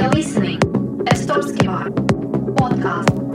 You're listening Estorski Bar Podcast.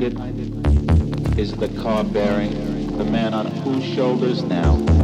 behind it is the car bearing the man on whose shoulders now